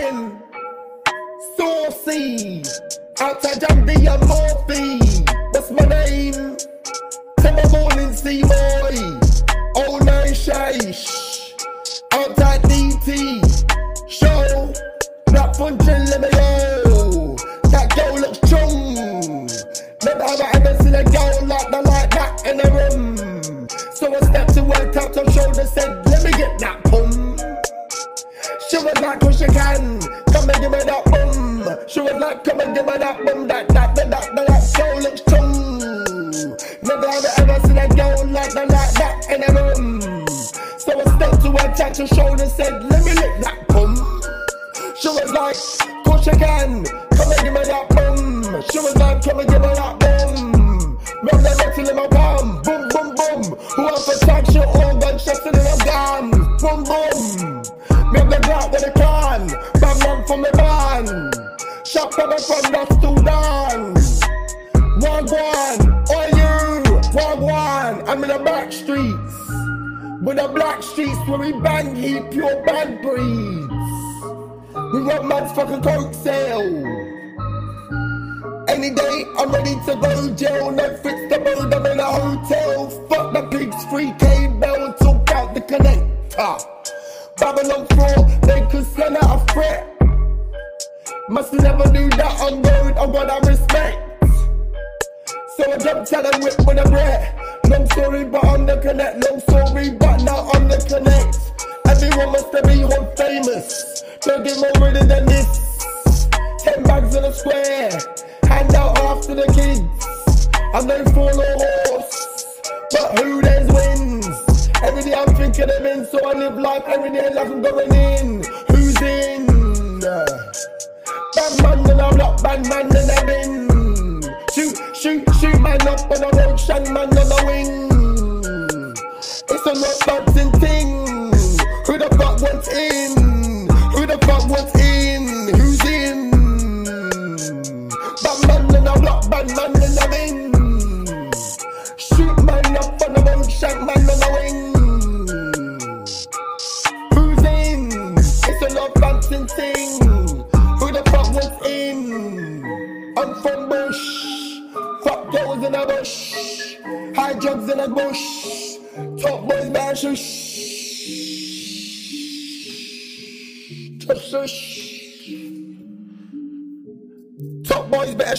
again. Saucy. Outside Jambi and Morphe. What's my name? Tomorrow morning, C-Boy. Oh, nine Shish. Outside DT. Show. Black function, let me go. That girl looks strong. Never have I ever seen a girl like that, like that in the room. So I stepped to her, tapped her shoulder, said, let me get that pum. She was like, she can. Come and give me that bum. She was like, come and give me that bum. That, that, that, that, that, that girl looks strong. Never have I ever seen a girl like that, like that in the room. So I stepped to her, tapped her shoulder, said, let me lick that pum. She was like, course you can. Come and give me that bum. She was like, come and give me that bum. Rub that metal in my palm. Boom, boom, boom. Who else attack shit all gunshots in the gun? Boom, boom. Make the ground with the can. Bad man from the van. Shot from from the Sudan. One one. Oh you. One one. I'm in the back streets. With the black streets where we bang heap pure bad breeds. We run man's fucking coke sale. Any day I'm ready to go jail. Netflix the mode, I'm in a hotel. Fuck the pigs, free cable, took out the connector. Babylon 4, they could send out a threat. Must never do that on road, I want I respect. So I jump tell them whip with a breath. Long story, but I'm the connect. Long story, but now I'm the connect. Everyone must be hot famous. Don't get more rid than this. Ten bags in a square. Hand out after the kids. I'm no no horse. But who there's wins? Every day I'm thinking of in, so I live life every day like I'm going in. Who's in? Bad man, and I'm not bad man, and I'm in. Shoot, shoot, shoot man up on the road, shine man on the wing. It's a not boxing thing. Who the fuck wants in? Who the fuck wants in? Who's in? Bad man and I'm not bad man and I'm in. Shoot man up on the road, shank man A not thing. Who the fuck wants in? I'm from Bush. Fuck girls in a bush. High drugs in a bush. Top boys man shush. Shush. Top boys better